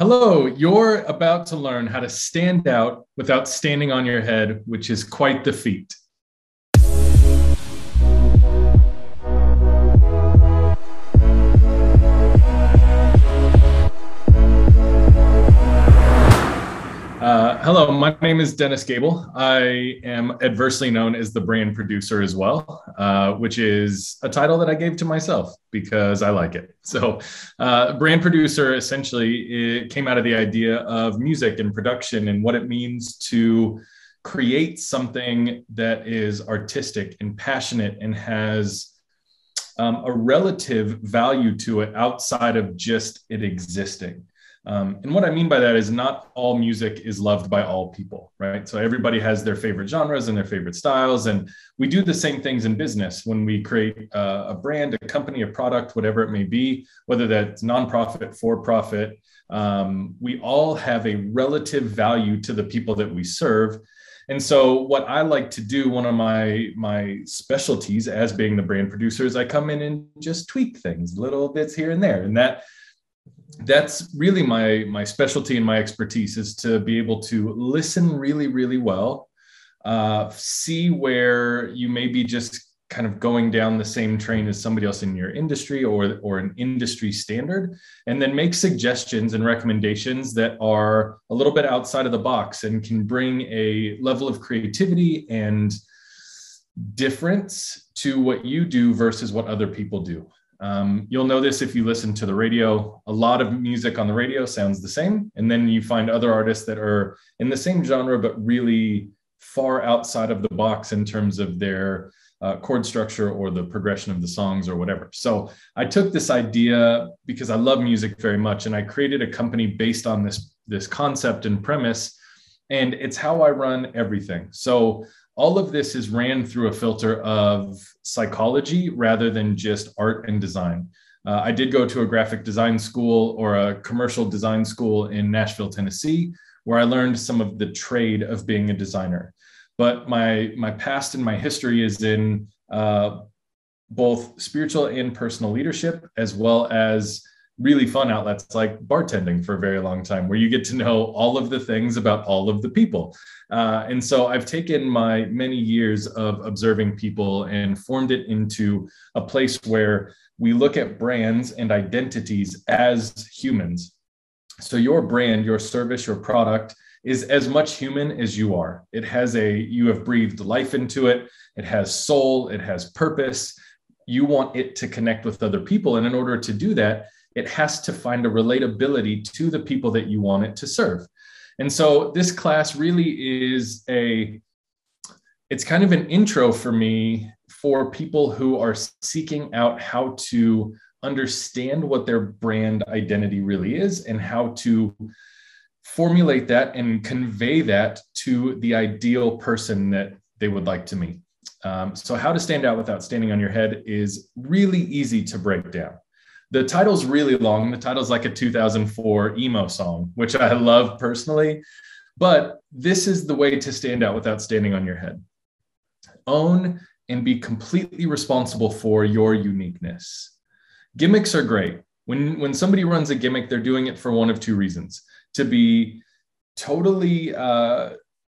Hello, you're about to learn how to stand out without standing on your head, which is quite the feat. Hello, my name is Dennis Gable. I am adversely known as the brand producer as well, uh, which is a title that I gave to myself because I like it. So, uh, brand producer essentially came out of the idea of music and production and what it means to create something that is artistic and passionate and has um, a relative value to it outside of just it existing. Um, and what I mean by that is not all music is loved by all people, right? So everybody has their favorite genres and their favorite styles. And we do the same things in business when we create a, brand, a company, a product, whatever it may be, whether that's nonprofit, for profit. Um, we all have a relative value to the people that we serve. And so what I like to do, one of my my specialties as being the brand producer is I come in and just tweak things, little bits here and there. And that that's really my my specialty and my expertise is to be able to listen really really well uh, see where you may be just kind of going down the same train as somebody else in your industry or or an industry standard and then make suggestions and recommendations that are a little bit outside of the box and can bring a level of creativity and difference to what you do versus what other people do um, you'll know this if you listen to the radio. A lot of music on the radio sounds the same. And then you find other artists that are in the same genre, but really far outside of the box in terms of their uh, chord structure or the progression of the songs or whatever. So I took this idea because I love music very much and I created a company based on this, this concept and premise. And it's how I run everything. So all of this is ran through a filter of psychology rather than just art and design. Uh, I did go to a graphic design school or a commercial design school in Nashville, Tennessee, where I learned some of the trade of being a designer. But my my past and my history is in uh, both spiritual and personal leadership, as well as really fun outlets like bartending for a very long time, where you get to know all of the things about all of the people. Uh, and so I've taken my many years of observing people and formed it into a place where we look at brands and identities as humans. So your brand, your service, your product is as much human as you are. It has a, you have breathed life into it, it has soul, it has purpose. You want it to connect with other people. And in order to do that, it has to find a relatability to the people that you want it to serve. And so this class really is a it's kind of an intro for me for people who are seeking out how to understand what their brand identity really is and how to formulate that and convey that to the ideal person that they would like to meet. Um, so, how to stand out without standing on your head is really easy to break down. The title's really long. The title's like a 2004 emo song, which I love personally. But this is the way to stand out without standing on your head. Own and be completely responsible for your uniqueness. Gimmicks are great. When, when somebody runs a gimmick, they're doing it for one of two reasons to be totally uh,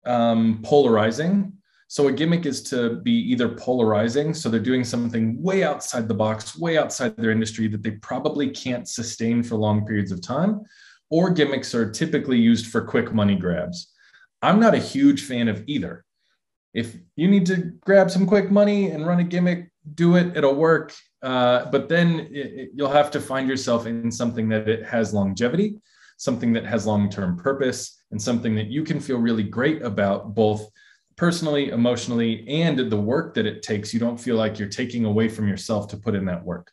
um, polarizing so a gimmick is to be either polarizing, so they're doing something way outside the box, way outside their industry that they probably can't sustain for long periods of time, or gimmicks are typically used for quick money grabs. I'm not a huge fan of either. If you need to grab some quick money and run a gimmick, do it, it'll work. Uh, but then it, it, you'll have to find yourself in something that it has longevity, something that has long term purpose, and something that you can feel really great about both personally, emotionally, and the work that it takes. You don't feel like you're taking away from yourself to put in that work.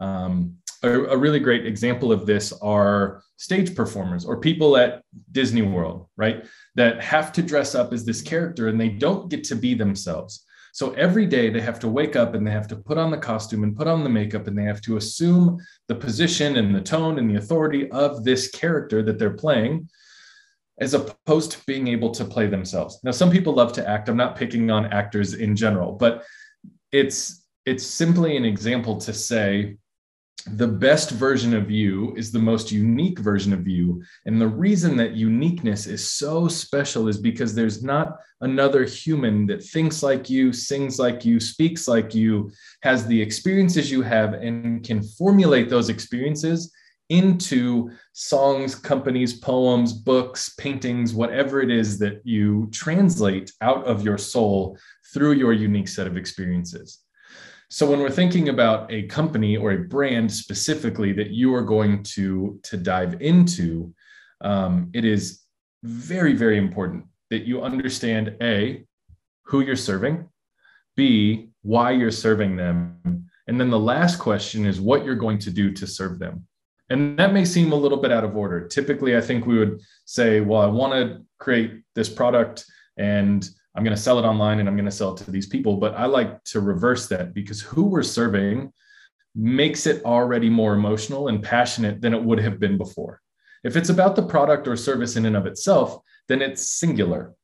Um, a, a, really great example of this are stage performers or people at Disney World, right? That have to dress up as this character and they don't get to be themselves. So every day they have to wake up and they have to put on the costume and put on the makeup and they have to assume the position and the tone and the authority of this character that they're playing as opposed to being able to play themselves. Now, some people love to act. I'm not picking on actors in general, but it's it's simply an example to say the best version of you is the most unique version of you. And the reason that uniqueness is so special is because there's not another human that thinks like you, sings like you, speaks like you, has the experiences you have, and can formulate those experiences into songs, companies, poems, books, paintings, whatever it is that you translate out of your soul through your unique set of experiences. So when we're thinking about a company or a brand specifically that you are going to, to dive into, um, it is very, very important that you understand A, who you're serving, B, why you're serving them. And then the last question is what you're going to do to serve them. And that may seem a little bit out of order. Typically, I think we would say, well, I want to create this product and I'm going to sell it online and I'm going to sell it to these people. But I like to reverse that because who we're serving makes it already more emotional and passionate than it would have been before. If it's about the product or service in and of itself, then it's singular.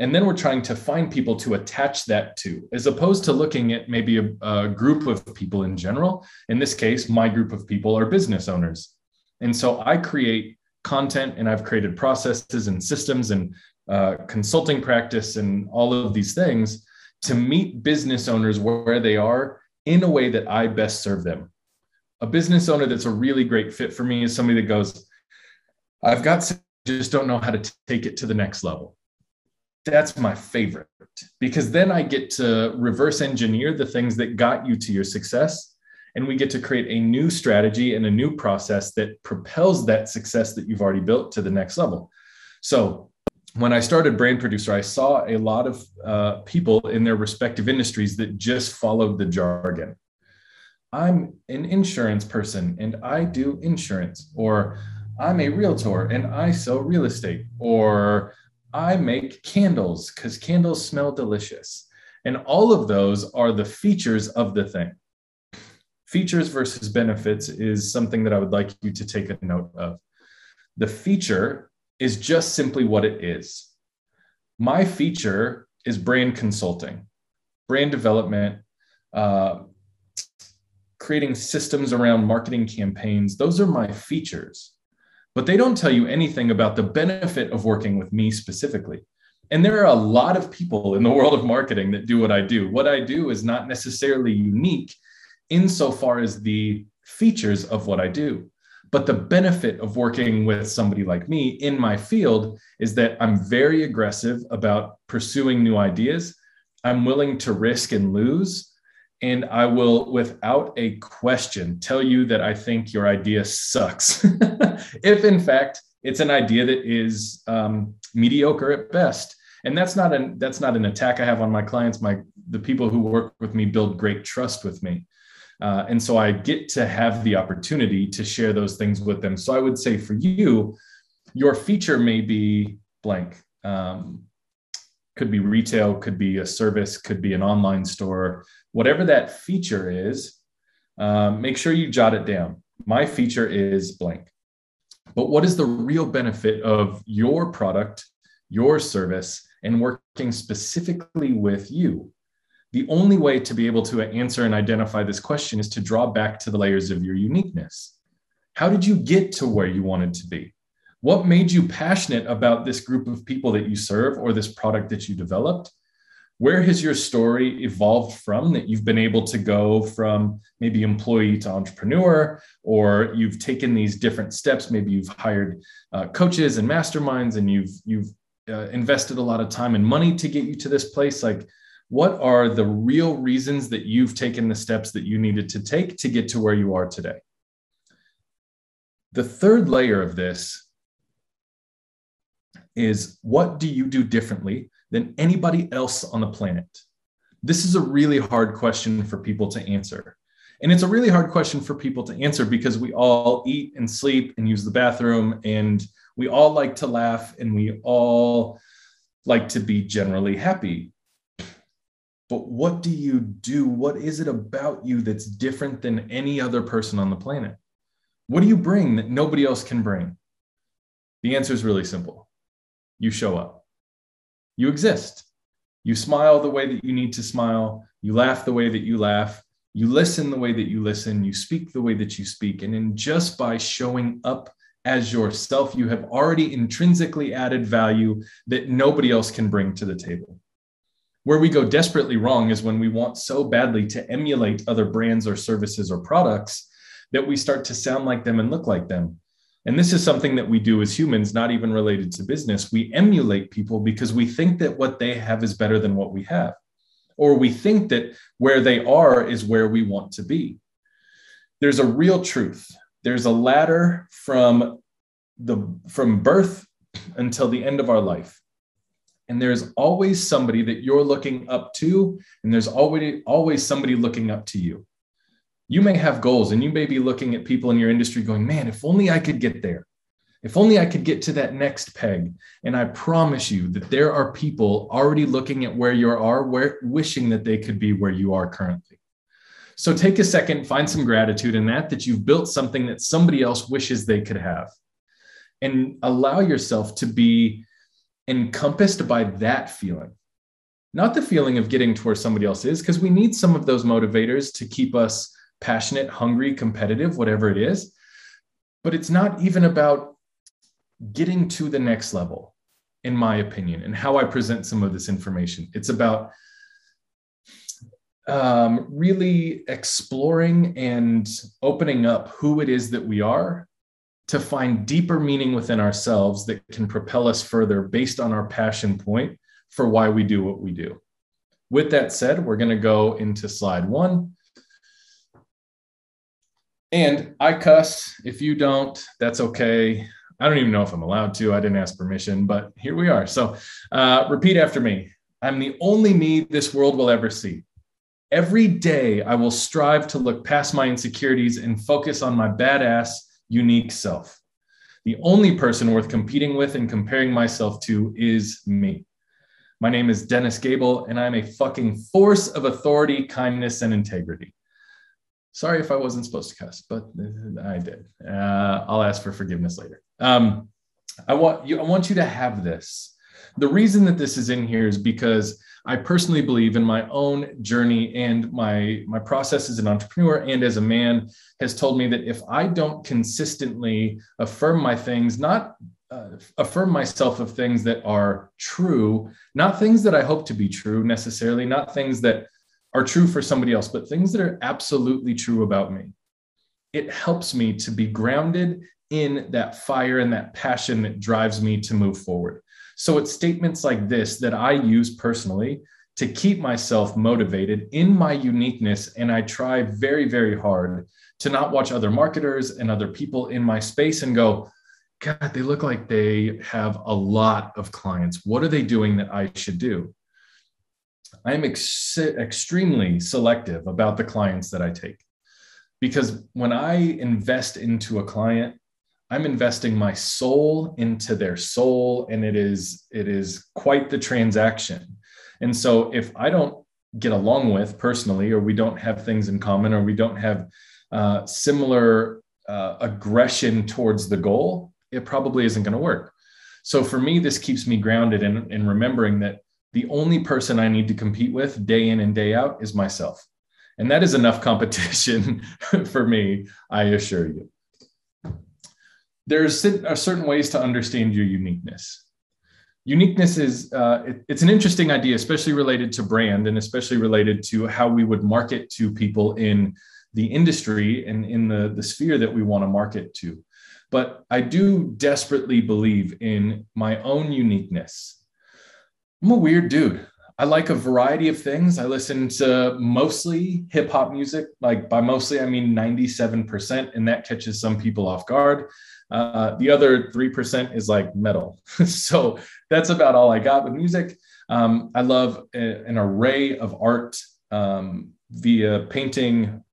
And then we're trying to find people to attach that to, as opposed to looking at maybe a, a group of people in general. In this case, my group of people are business owners. And so I create content and I've created processes and systems and uh, consulting practice and all of these things to meet business owners where they are in a way that I best serve them. A business owner that's a really great fit for me is somebody that goes, I've got just don't know how to take it to the next level. That's my favorite because then I get to reverse engineer the things that got you to your success. And we get to create a new strategy and a new process that propels that success that you've already built to the next level. So when I started Brand Producer, I saw a lot of uh, people in their respective industries that just followed the jargon. I'm an insurance person and I do insurance, or I'm a realtor and I sell real estate, or I make candles because candles smell delicious. And all of those are the features of the thing. Features versus benefits is something that I would like you to take a note of. The feature is just simply what it is. My feature is brand consulting, brand development, uh, creating systems around marketing campaigns. Those are my features, but they don't tell you anything about the benefit of working with me specifically. And there are a lot of people in the world of marketing that do what I do. What I do is not necessarily unique insofar as the features of what I do. But the benefit of working with somebody like me in my field is that I'm very aggressive about pursuing new ideas. I'm willing to risk and lose. And I will, without a question, tell you that I think your idea sucks. if in fact it's an idea that is um, mediocre at best. And that's not an that's not an attack I have on my clients. My the people who work with me build great trust with me. Uh, and so I get to have the opportunity to share those things with them. So I would say for you, your feature may be blank. Um, could be retail, could be a service, could be an online store, whatever that feature is, um, make sure you jot it down. My feature is blank. But what is the real benefit of your product, your service, and working specifically with you? the only way to be able to answer and identify this question is to draw back to the layers of your uniqueness. How did you get to where you wanted to be? What made you passionate about this group of people that you serve or this product that you developed? Where has your story evolved from that you've been able to go from maybe employee to entrepreneur, or you've taken these different steps? Maybe you've hired uh, coaches and masterminds, and you've you've uh, invested a lot of time and money to get you to this place. Like, what are the real reasons that you've taken the steps that you needed to take to get to where you are today? The third layer of this is what do you do differently than anybody else on the planet? This is a really hard question for people to answer. And it's a really hard question for people to answer because we all eat and sleep and use the bathroom and we all like to laugh and we all like to be generally happy but what do you do? What is it about you that's different than any other person on the planet? What do you bring that nobody else can bring? The answer is really simple you show up, you exist. You smile the way that you need to smile, you laugh the way that you laugh, You listen the way that you listen, you speak the way that you speak. And in just by showing up as yourself, you have already intrinsically added value that nobody else can bring to the table. Where we go desperately wrong is when we want so badly to emulate other brands or services or products that we start to sound like them and look like them. And this is something that we do as humans, not even related to business. We emulate people because we think that what they have is better than what we have, or we think that where they are is where we want to be. There's a real truth. There's a ladder from the from birth until the end of our life. And there's always somebody that you're looking up to, and there's always always somebody looking up to you you may have goals and you may be looking at people in your industry going, man, if only I could get there. If only I could get to that next peg. And I promise you that there are people already looking at where you are, where, wishing that they could be where you are currently. So take a second, find some gratitude in that, that you've built something that somebody else wishes they could have. And allow yourself to be encompassed by that feeling, not the feeling of getting to where somebody else is, because we need some of those motivators to keep us passionate, hungry, competitive, whatever it is. But it's not even about getting to the next level, in my opinion, and how I present some of this information. It's about um, really exploring and opening up who it is that we are to find deeper meaning within ourselves that can propel us further based on our passion point for why we do what we do. With that said, we're going to go into slide one and I cuss. If you don't, that's okay. I don't even know if I'm allowed to. I didn't ask permission, but here we are. So uh, repeat after me I'm the only me this world will ever see. Every day, I will strive to look past my insecurities and focus on my badass, unique self. The only person worth competing with and comparing myself to is me. My name is Dennis Gable, and I'm a fucking force of authority, kindness, and integrity. Sorry if I wasn't supposed to cuss, but I did. Uh, I'll ask for forgiveness later. Um, I want you. I want you to have this. The reason that this is in here is because I personally believe in my own journey and my my process as an entrepreneur and as a man has told me that if I don't consistently affirm my things, not uh, affirm myself of things that are true, not things that I hope to be true necessarily, not things that are true for somebody else, but things that are absolutely true about me. It helps me to be grounded in that fire and that passion that drives me to move forward. So it's statements like this that I use personally to keep myself motivated in my uniqueness. And I try very, very hard to not watch other marketers and other people in my space and go, God, they look like they have a lot of clients. What are they doing that I should do? I'm ex- extremely selective about the clients that I take because when I invest into a client, I'm investing my soul into their soul, and it is it is quite the transaction. And so, if I don't get along with personally, or we don't have things in common, or we don't have uh, similar uh, aggression towards the goal, it probably isn't going to work. So for me, this keeps me grounded in, in remembering that the only person I need to compete with day in and day out is myself. And that is enough competition for me, I assure you. There's certain ways to understand your uniqueness. Uniqueness is uh, it, it's an interesting idea, especially related to brand and especially related to how we would market to people in the industry and in the, the sphere that we want to market to. But I do desperately believe in my own uniqueness I'm a weird dude. I like a variety of things. I listen to mostly hip hop music. Like by mostly, I mean 97%, and that catches some people off guard. Uh, the other 3% is like metal. so that's about all I got with music. Um, I love a, an array of art um, via painting,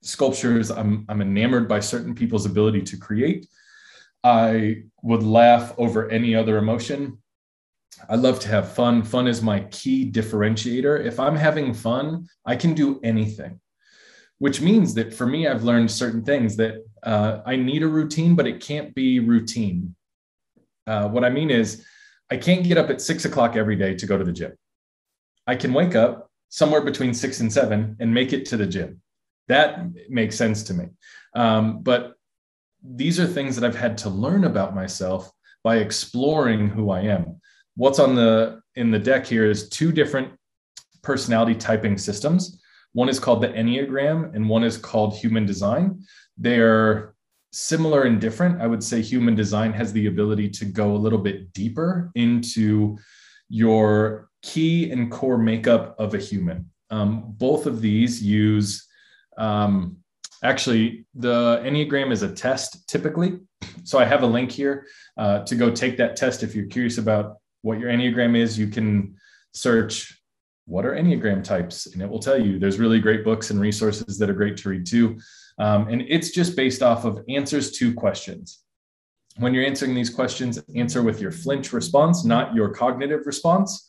sculptures. I'm, I'm enamored by certain people's ability to create. I would laugh over any other emotion. I love to have fun. Fun is my key differentiator. If I'm having fun, I can do anything, which means that for me, I've learned certain things that uh, I need a routine, but it can't be routine. Uh, what I mean is, I can't get up at six o'clock every day to go to the gym. I can wake up somewhere between six and seven and make it to the gym. that makes sense to me. Um, but these are things that I've had to learn about myself by exploring who I am. What's on the in the deck here is two different personality typing systems. One is called the Enneagram and one is called Human Design. They're similar and different. I would say Human Design has the ability to go a little bit deeper into your key and core makeup of a human. Um, both of these use um, actually the enneagram is a test typically so i have a link here uh, to go take that test if you're curious about what your enneagram is you can search what are enneagram types and it will tell you. There's really great books and resources that are great to read too. Um, and it's just based off of answers to questions. When you're answering these questions answer with your flinch response not your cognitive response.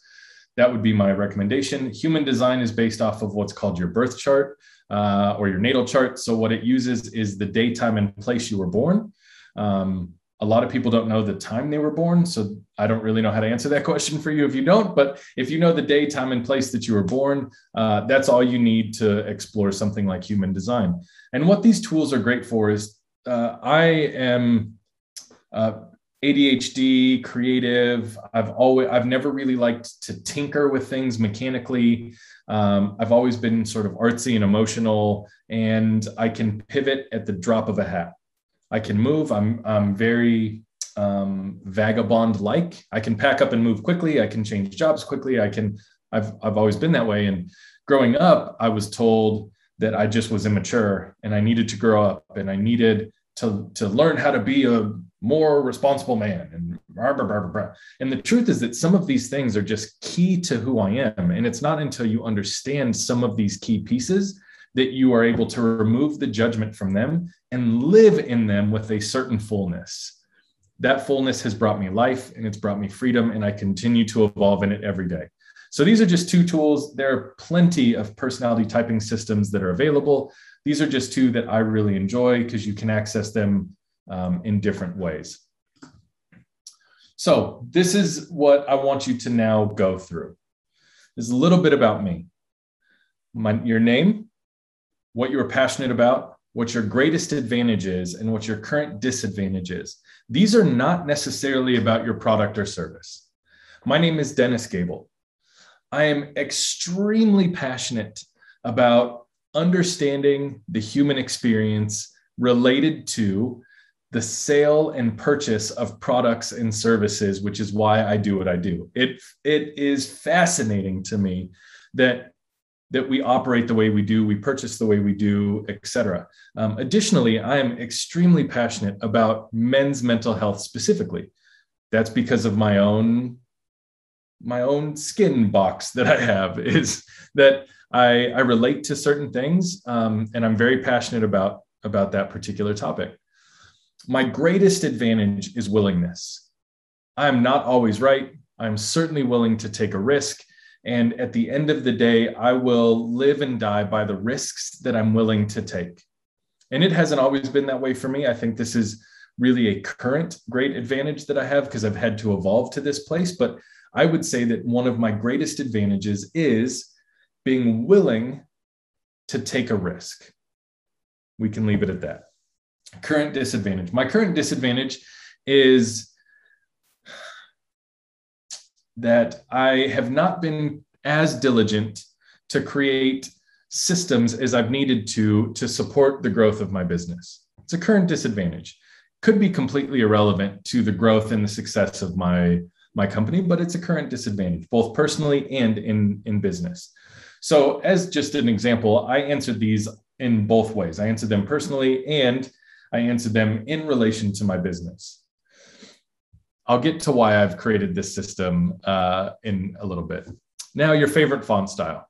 That would be my recommendation. Human design is based off of what's called your birth chart uh, or your natal chart. So what it uses is the day, time, and place you were born. Um, a lot of people don't know the time they were born. So I don't really know how to answer that question for you if you don't. But if you know the day, time, and place that you were born, uh, that's all you need to explore something like human design. And what these tools are great for is uh, I am uh, ADHD, creative. I've always, I've never really liked to tinker with things mechanically. Um, I've always been sort of artsy and emotional, and I can pivot at the drop of a hat. I can move. I'm, I'm very um, vagabond like. I can pack up and move quickly. I can change jobs quickly. I can, I've, I've always been that way. And growing up, I was told that I just was immature and I needed to grow up and I needed to, to learn how to be a more responsible man and blah, blah, blah, and the truth is that some of these things are just key to who i am and it's not until you understand some of these key pieces that you are able to remove the judgment from them and live in them with a certain fullness that fullness has brought me life and it's brought me freedom and i continue to evolve in it every day so these are just two tools there are plenty of personality typing systems that are available these are just two that i really enjoy because you can access them um, in different ways. So, this is what I want you to now go through. This is a little bit about me. My, your name, what you're passionate about, what your greatest advantage is, and what your current disadvantage is. These are not necessarily about your product or service. My name is Dennis Gable. I am extremely passionate about understanding the human experience related to the sale and purchase of products and services, which is why I do what I do. It it is fascinating to me that that we operate the way we do, we purchase the way we do, etc. Um, additionally, I am extremely passionate about men's mental health specifically. That's because of my own my own skin box that I have is that I, I relate to certain things, um, and I'm very passionate about about that particular topic my greatest advantage is willingness. I'm not always right. I'm certainly willing to take a risk. And at the end of the day, I will live and die by the risks that I'm willing to take. And it hasn't always been that way for me. I think this is really a current great advantage that I have because I've had to evolve to this place. But I would say that one of my greatest advantages is being willing to take a risk. We can leave it at that current disadvantage. My current disadvantage is that I have not been as diligent to create systems as I've needed to to support the growth of my business. It's a current disadvantage. Could be completely irrelevant to the growth and the success of my my company, but it's a current disadvantage, both personally and in in business. So, as just an example, I answered these in both ways. I answered them personally and I answered them in relation to my business. I'll get to why I've created this system uh, in a little bit. Now, your favorite font style.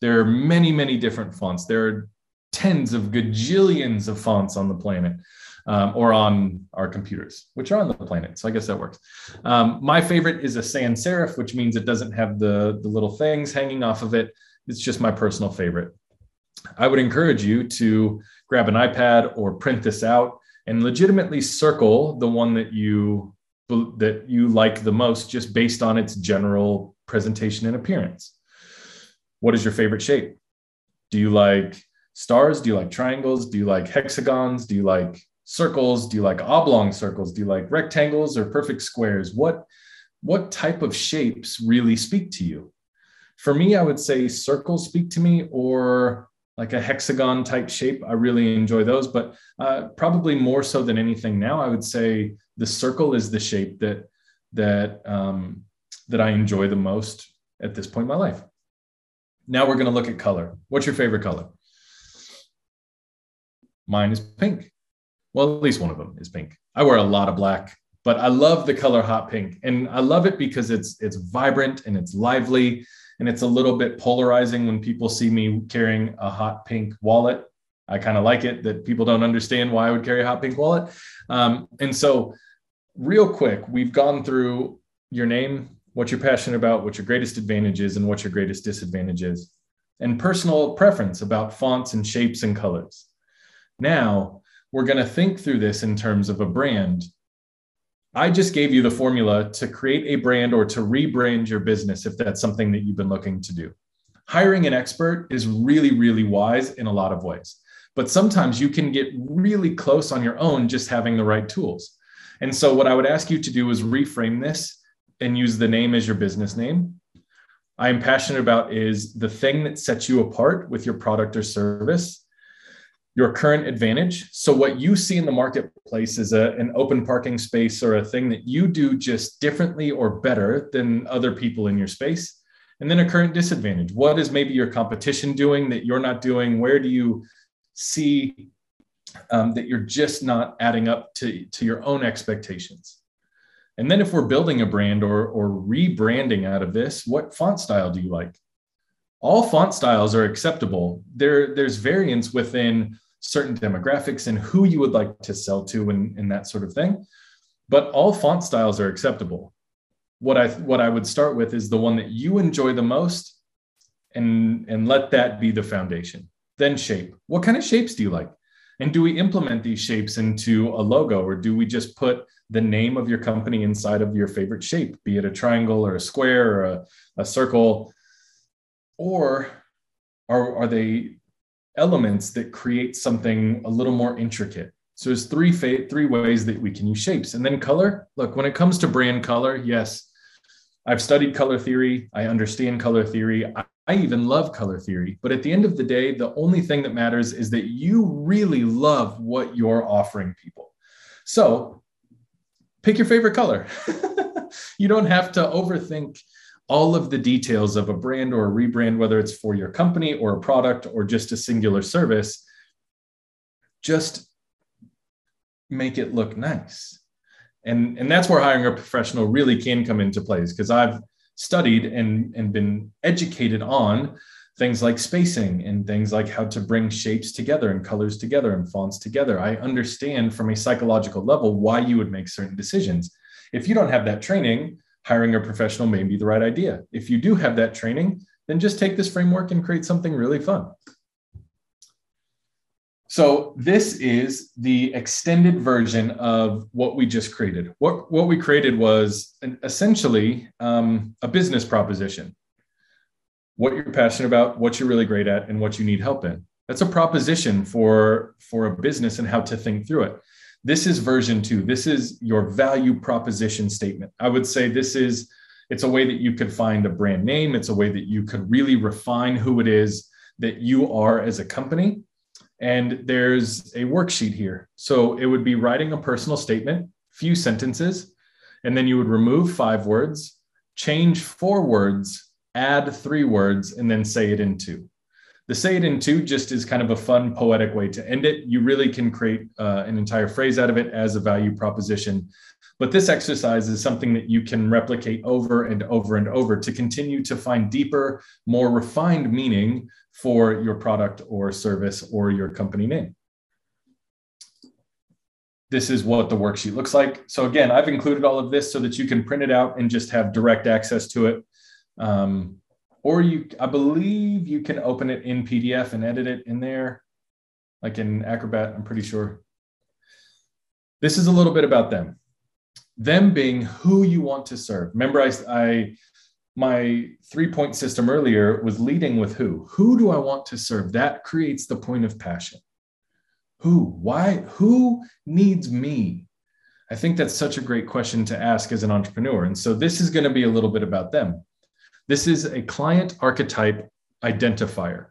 There are many, many different fonts. There are tens of gajillions of fonts on the planet. Um, or on our computers, which are on the planet. So I guess that works. Um, my favorite is a sans serif, which means it doesn't have the, the little things hanging off of it. It's just my personal favorite. I would encourage you to grab an iPad or print this out and legitimately circle the one that you that you like the most just based on its general presentation and appearance. What is your favorite shape? Do you like stars? Do you like triangles? Do you like hexagons? Do you like circles? Do you like oblong circles? Do you like rectangles or perfect squares? What, what type of shapes really speak to you? For me, I would say circles speak to me or like a hexagon type shape. I really enjoy those, but uh, probably more so than anything now, I would say the circle is the shape that that um, that I enjoy the most at this point in my life. Now we're going to look at color. What's your favorite color? Mine is pink. Well, at least one of them is pink. I wear a lot of black, but I love the color hot pink, and I love it because it's it's vibrant and it's lively and it's a little bit polarizing when people see me carrying a hot pink wallet. I kind of like it that people don't understand why I would carry a hot pink wallet. Um, and so, real quick, we've gone through your name, what you're passionate about, what your greatest advantage is, and what your greatest disadvantage is, and personal preference about fonts and shapes and colors. Now, we're going to think through this in terms of a brand I just gave you the formula to create a brand or to rebrand your business if that's something that you've been looking to do. Hiring an expert is really, really wise in a lot of ways. But sometimes you can get really close on your own just having the right tools. And so, what I would ask you to do is reframe this and use the name as your business name. I am passionate about is the thing that sets you apart with your product or service your current advantage. So, what you see in the marketplace is a, an open parking space or a thing that you do just differently or better than other people in your space. And then a current disadvantage. What is maybe your competition doing that you're not doing? Where do you see um, that you're just not adding up to, to your own expectations? And then, if we're building a brand or, or rebranding out of this, what font style do you like? All font styles are acceptable. There, there's variance within certain demographics and who you would like to sell to and, and that sort of thing. But all font styles are acceptable. What I what I would start with is the one that you enjoy the most and and let that be the foundation. Then shape. What kind of shapes do you like? And do we implement these shapes into a logo or do we just put the name of your company inside of your favorite shape, be it a triangle or a square or a, a circle? Or are, are they elements that create something a little more intricate. So there's three fa- three ways that we can use shapes. And then color. Look, when it comes to brand color, yes, I've studied color theory. I understand color theory. I, I even love color theory. But at the end of the day, the only thing that matters is that you really love what you're offering people. So pick your favorite color. you don't have to overthink all of the details of a brand or a rebrand, whether it's for your company or a product or just a singular service, just make it look nice. And, and that's where hiring a professional really can come into place because I've studied and, and been educated on things like spacing and things like how to bring shapes together and colors together and fonts together. I understand from a psychological level why you would make certain decisions. If you don't have that training, hiring a professional may be the right idea. If you do have that training, then just take this framework and create something really fun. So this is the extended version of what we just created. What, what we created was an, essentially um, a business proposition. What you're passionate about, what you're really great at, and what you need help in. That's a proposition for, for a business and how to think through it. This is version two. This is your value proposition statement. I would say this is, it's a way that you could find a brand name. It's a way that you could really refine who it is that you are as a company. And there's a worksheet here. So it would be writing a personal statement, few sentences, and then you would remove five words, change four words, add three words, and then say it in two. The say it in two just is kind of a fun poetic way to end it. You really can create uh, an entire phrase out of it as a value proposition. But this exercise is something that you can replicate over and over and over to continue to find deeper, more refined meaning for your product or service or your company name. This is what the worksheet looks like. So again, I've included all of this so that you can print it out and just have direct access to it. Um, or you i believe you can open it in pdf and edit it in there like in acrobat i'm pretty sure this is a little bit about them them being who you want to serve remember i, I my three point system earlier was leading with who? Who do I want to serve? That creates the point of passion. Who? Why? Who needs me? I think that's such a great question to ask as an entrepreneur. And so this is going to be a little bit about them. This is a client archetype identifier.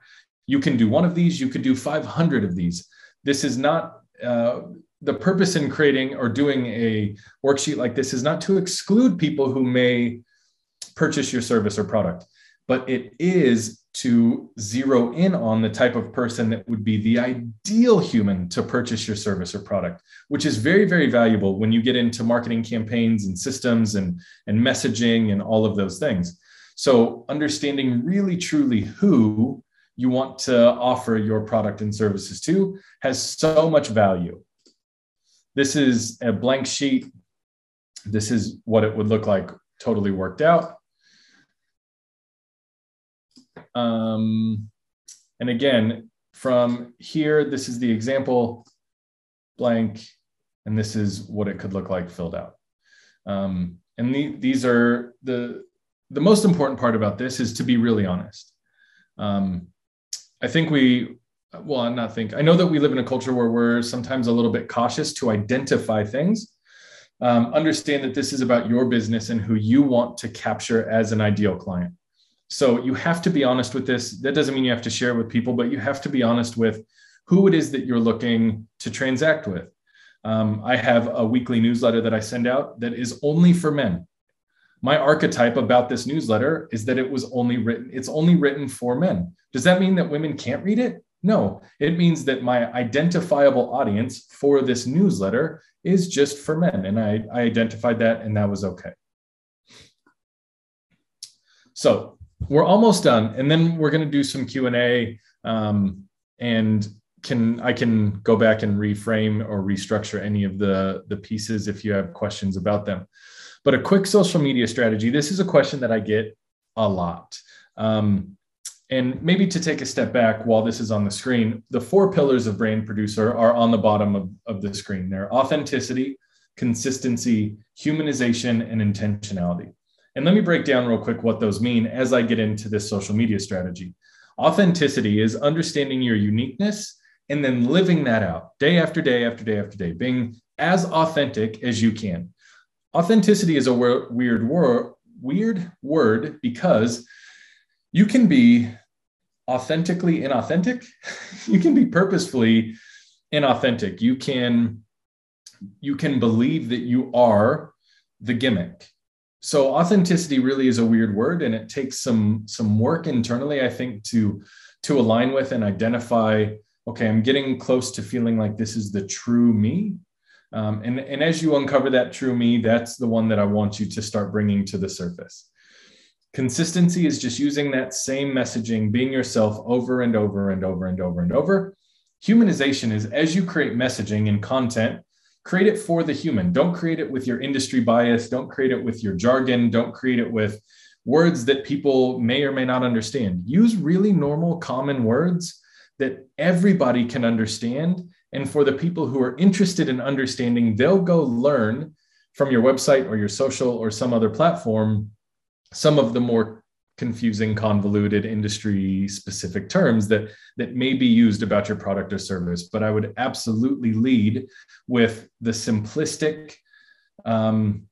You can do one of these, you could do 500 of these. This is not uh, the purpose in creating or doing a worksheet like this is not to exclude people who may purchase your service or product, but it is to zero in on the type of person that would be the ideal human to purchase your service or product, which is very, very valuable when you get into marketing campaigns and systems and, and messaging and all of those things. So, understanding really truly who you want to offer your product and services to has so much value. This is a blank sheet. This is what it would look like totally worked out. Um, and again, from here, this is the example blank, and this is what it could look like filled out. Um, and the, these are the, the most important part about this is to be really honest. Um, I think we, well, I'm not think, I know that we live in a culture where we're sometimes a little bit cautious to identify things. Um, understand that this is about your business and who you want to capture as an ideal client. So you have to be honest with this. That doesn't mean you have to share with people, but you have to be honest with who it is that you're looking to transact with. Um, I have a weekly newsletter that I send out that is only for men my archetype about this newsletter is that it was only written it's only written for men. Does that mean that women can't read it? No. It means that my identifiable audience for this newsletter is just for men and i, I identified that and that was okay. So we're almost done and then we're going to do some q&a um, and can i can go back and reframe or restructure any of the the pieces if you have questions about them but a quick social media strategy. This is a question that I get a lot. Um, and maybe to take a step back while this is on the screen, the four pillars of Brand Producer are on the bottom of, of the screen. They're authenticity, consistency, humanization, and intentionality. And let me break down real quick what those mean as I get into this social media strategy. Authenticity is understanding your uniqueness and then living that out day after day after day after day, being as authentic as you can. Authenticity is a weird word, weird word because you can be authentically inauthentic. you can be purposefully inauthentic. You can you can believe that you are the gimmick. So authenticity really is a weird word and it takes some some work internally I think to to align with and identify okay, I'm getting close to feeling like this is the true me um, and, and as you uncover that true me, that's the one that I want you to start bringing to the surface. Consistency is just using that same messaging, being yourself over and over and over and over and over. Humanization is as you create messaging and content, create it for the human. Don't create it with your industry bias. Don't create it with your jargon. Don't create it with words that people may or may not understand. Use really normal, common words that everybody can understand and for the people who are interested in understanding, they'll go learn from your website or your social or some other platform some of the more confusing, convoluted industry specific terms that, that may be used about your product or service. But I would absolutely lead with the simplistic, um,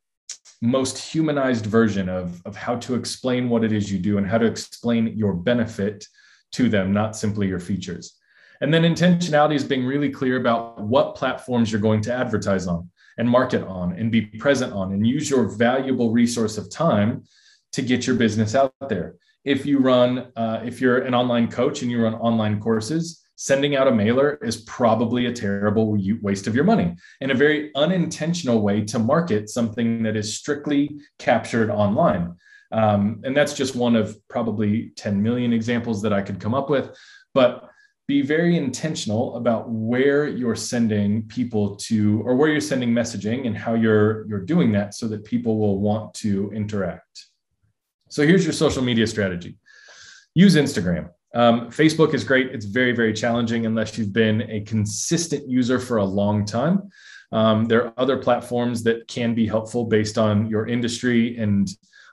most humanized version of, of how to explain what it is you do and how to explain your benefit to them, not simply your features. And then intentionality is being really clear about what platforms you're going to advertise on and market on and be present on and use your valuable resource of time to get your business out there. If you run, uh, if you're an online coach and you run online courses, sending out a mailer is probably a terrible waste of your money and a very unintentional way to market something that is strictly captured online. Um, and that's just one of probably 10 million examples that I could come up with. But be very intentional about where you're sending people to or where you're sending messaging and how you're you're doing that so that people will want to interact. So here's your social media strategy. Use instagram. Um, facebook is great. It's very very challenging unless you've been a consistent user for a long time. Um, there are other platforms that can be helpful based on your industry and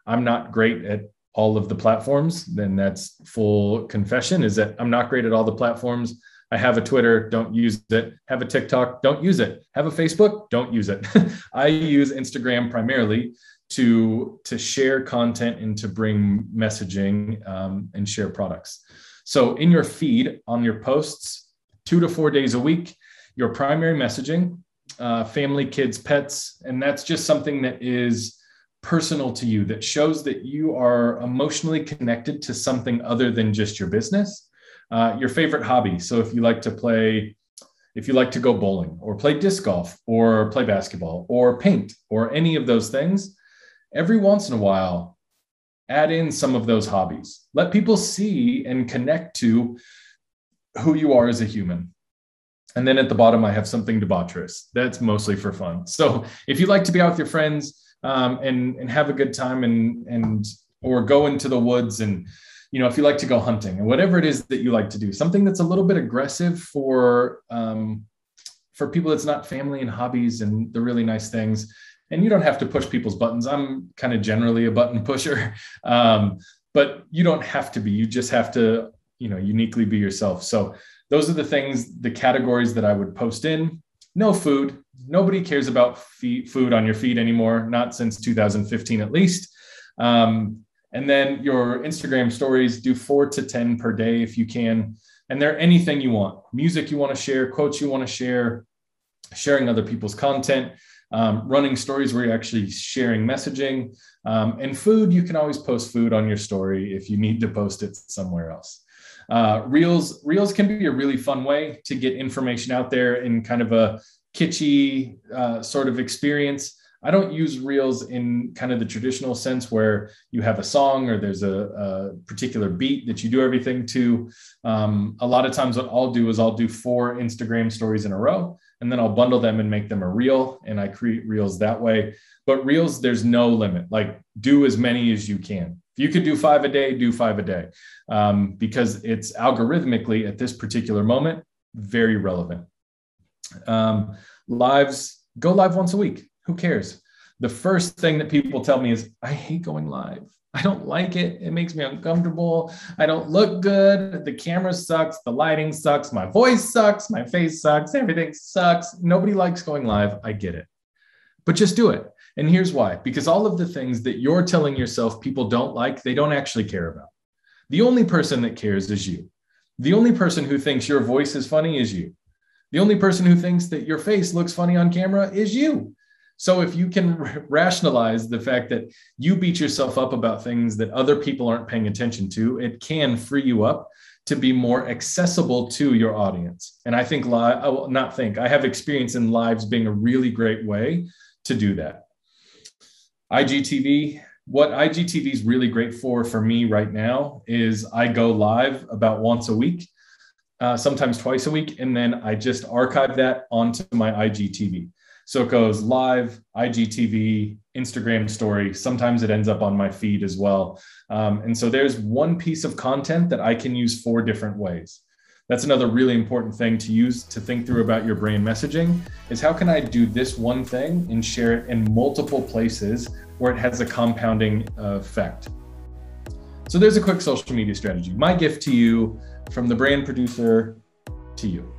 i'm not great at all of the platforms, then that's full confession is that I'm not great at all the platforms. I have a Twitter, don't use it. Have a TikTok, don't use it. Have a Facebook, don't use it. I use Instagram primarily to to share content and to bring messaging um, and share products. So in your feed on your posts, two to four days a week, your primary messaging, uh, family, kids, pets, and that's just something that is personal to you that shows that you are emotionally connected to something other than just your business. Uh, your favorite hobby. So if you like to play if you like to go bowling or play disc golf or play basketball or paint or any of those things, every once in a while, add in some of those hobbies. Let people see and connect to who you are as a human. And then at the bottom, I have something debaucherous. That's mostly for fun. So if you like to be out with your friends um, and and have a good time and and or go into the woods and you know if you like to go hunting and whatever it is that you like to do, something that's a little bit aggressive for um, for people that's not family and hobbies and the really nice things and you don't have to push people's buttons. I'm kind of generally a button pusher, um, but you don't have to be. You just have to, you know, uniquely be yourself. So those are the things, the categories that I would post in. No food. Nobody cares about food on your feed anymore. Not since 2015, at least. Um, and then your Instagram stories do four to 10 per day if you can. And they're anything you want music you want to share, quotes you want to share, sharing other people's content um, running stories where you're actually sharing messaging. Um, and food, you can always post food on your story if you need to post it somewhere else. Uh, reels, reels can be a really fun way to get information out there in kind of a kitschy uh, sort of experience. I don't use reels in kind of the traditional sense where you have a song or there's a, a particular beat that you do everything to. Um, a lot of times, what I'll do is I'll do four Instagram stories in a row and then I'll bundle them and make them a reel and I create reels that way. But reels, there's no limit. Like do as many as you can. If you could do five a day, do five a day um, because it's algorithmically at this particular moment very relevant. Um, lives, go live once a week. Who cares? The first thing that people tell me is, I hate going live. I don't like it. It makes me uncomfortable. I don't look good. The camera sucks. The lighting sucks. My voice sucks. My face sucks. Everything sucks. Nobody likes going live. I get it. But just do it. And here's why because all of the things that you're telling yourself people don't like, they don't actually care about. The only person that cares is you. The only person who thinks your voice is funny is you. The only person who thinks that your face looks funny on camera is you. So if you can rationalize the fact that you beat yourself up about things that other people aren't paying attention to, it can free you up to be more accessible to your audience. And I think live, I uh, will not think, I have experience in lives being a really great way to do that. IGTV, what IGTV is really great for for me right now is I go live about once a week, uh, sometimes twice a week, and then I just archive that onto my IGTV. So it goes live, IGTV, Instagram story. Sometimes it ends up on my feed as well. Um, and so there's one piece of content that I can use four different ways. That's another really important thing to use to think through about your brand messaging is how can I do this one thing and share it in multiple places where it has a compounding effect. So there's a quick social media strategy. My gift to you from the brand producer to you.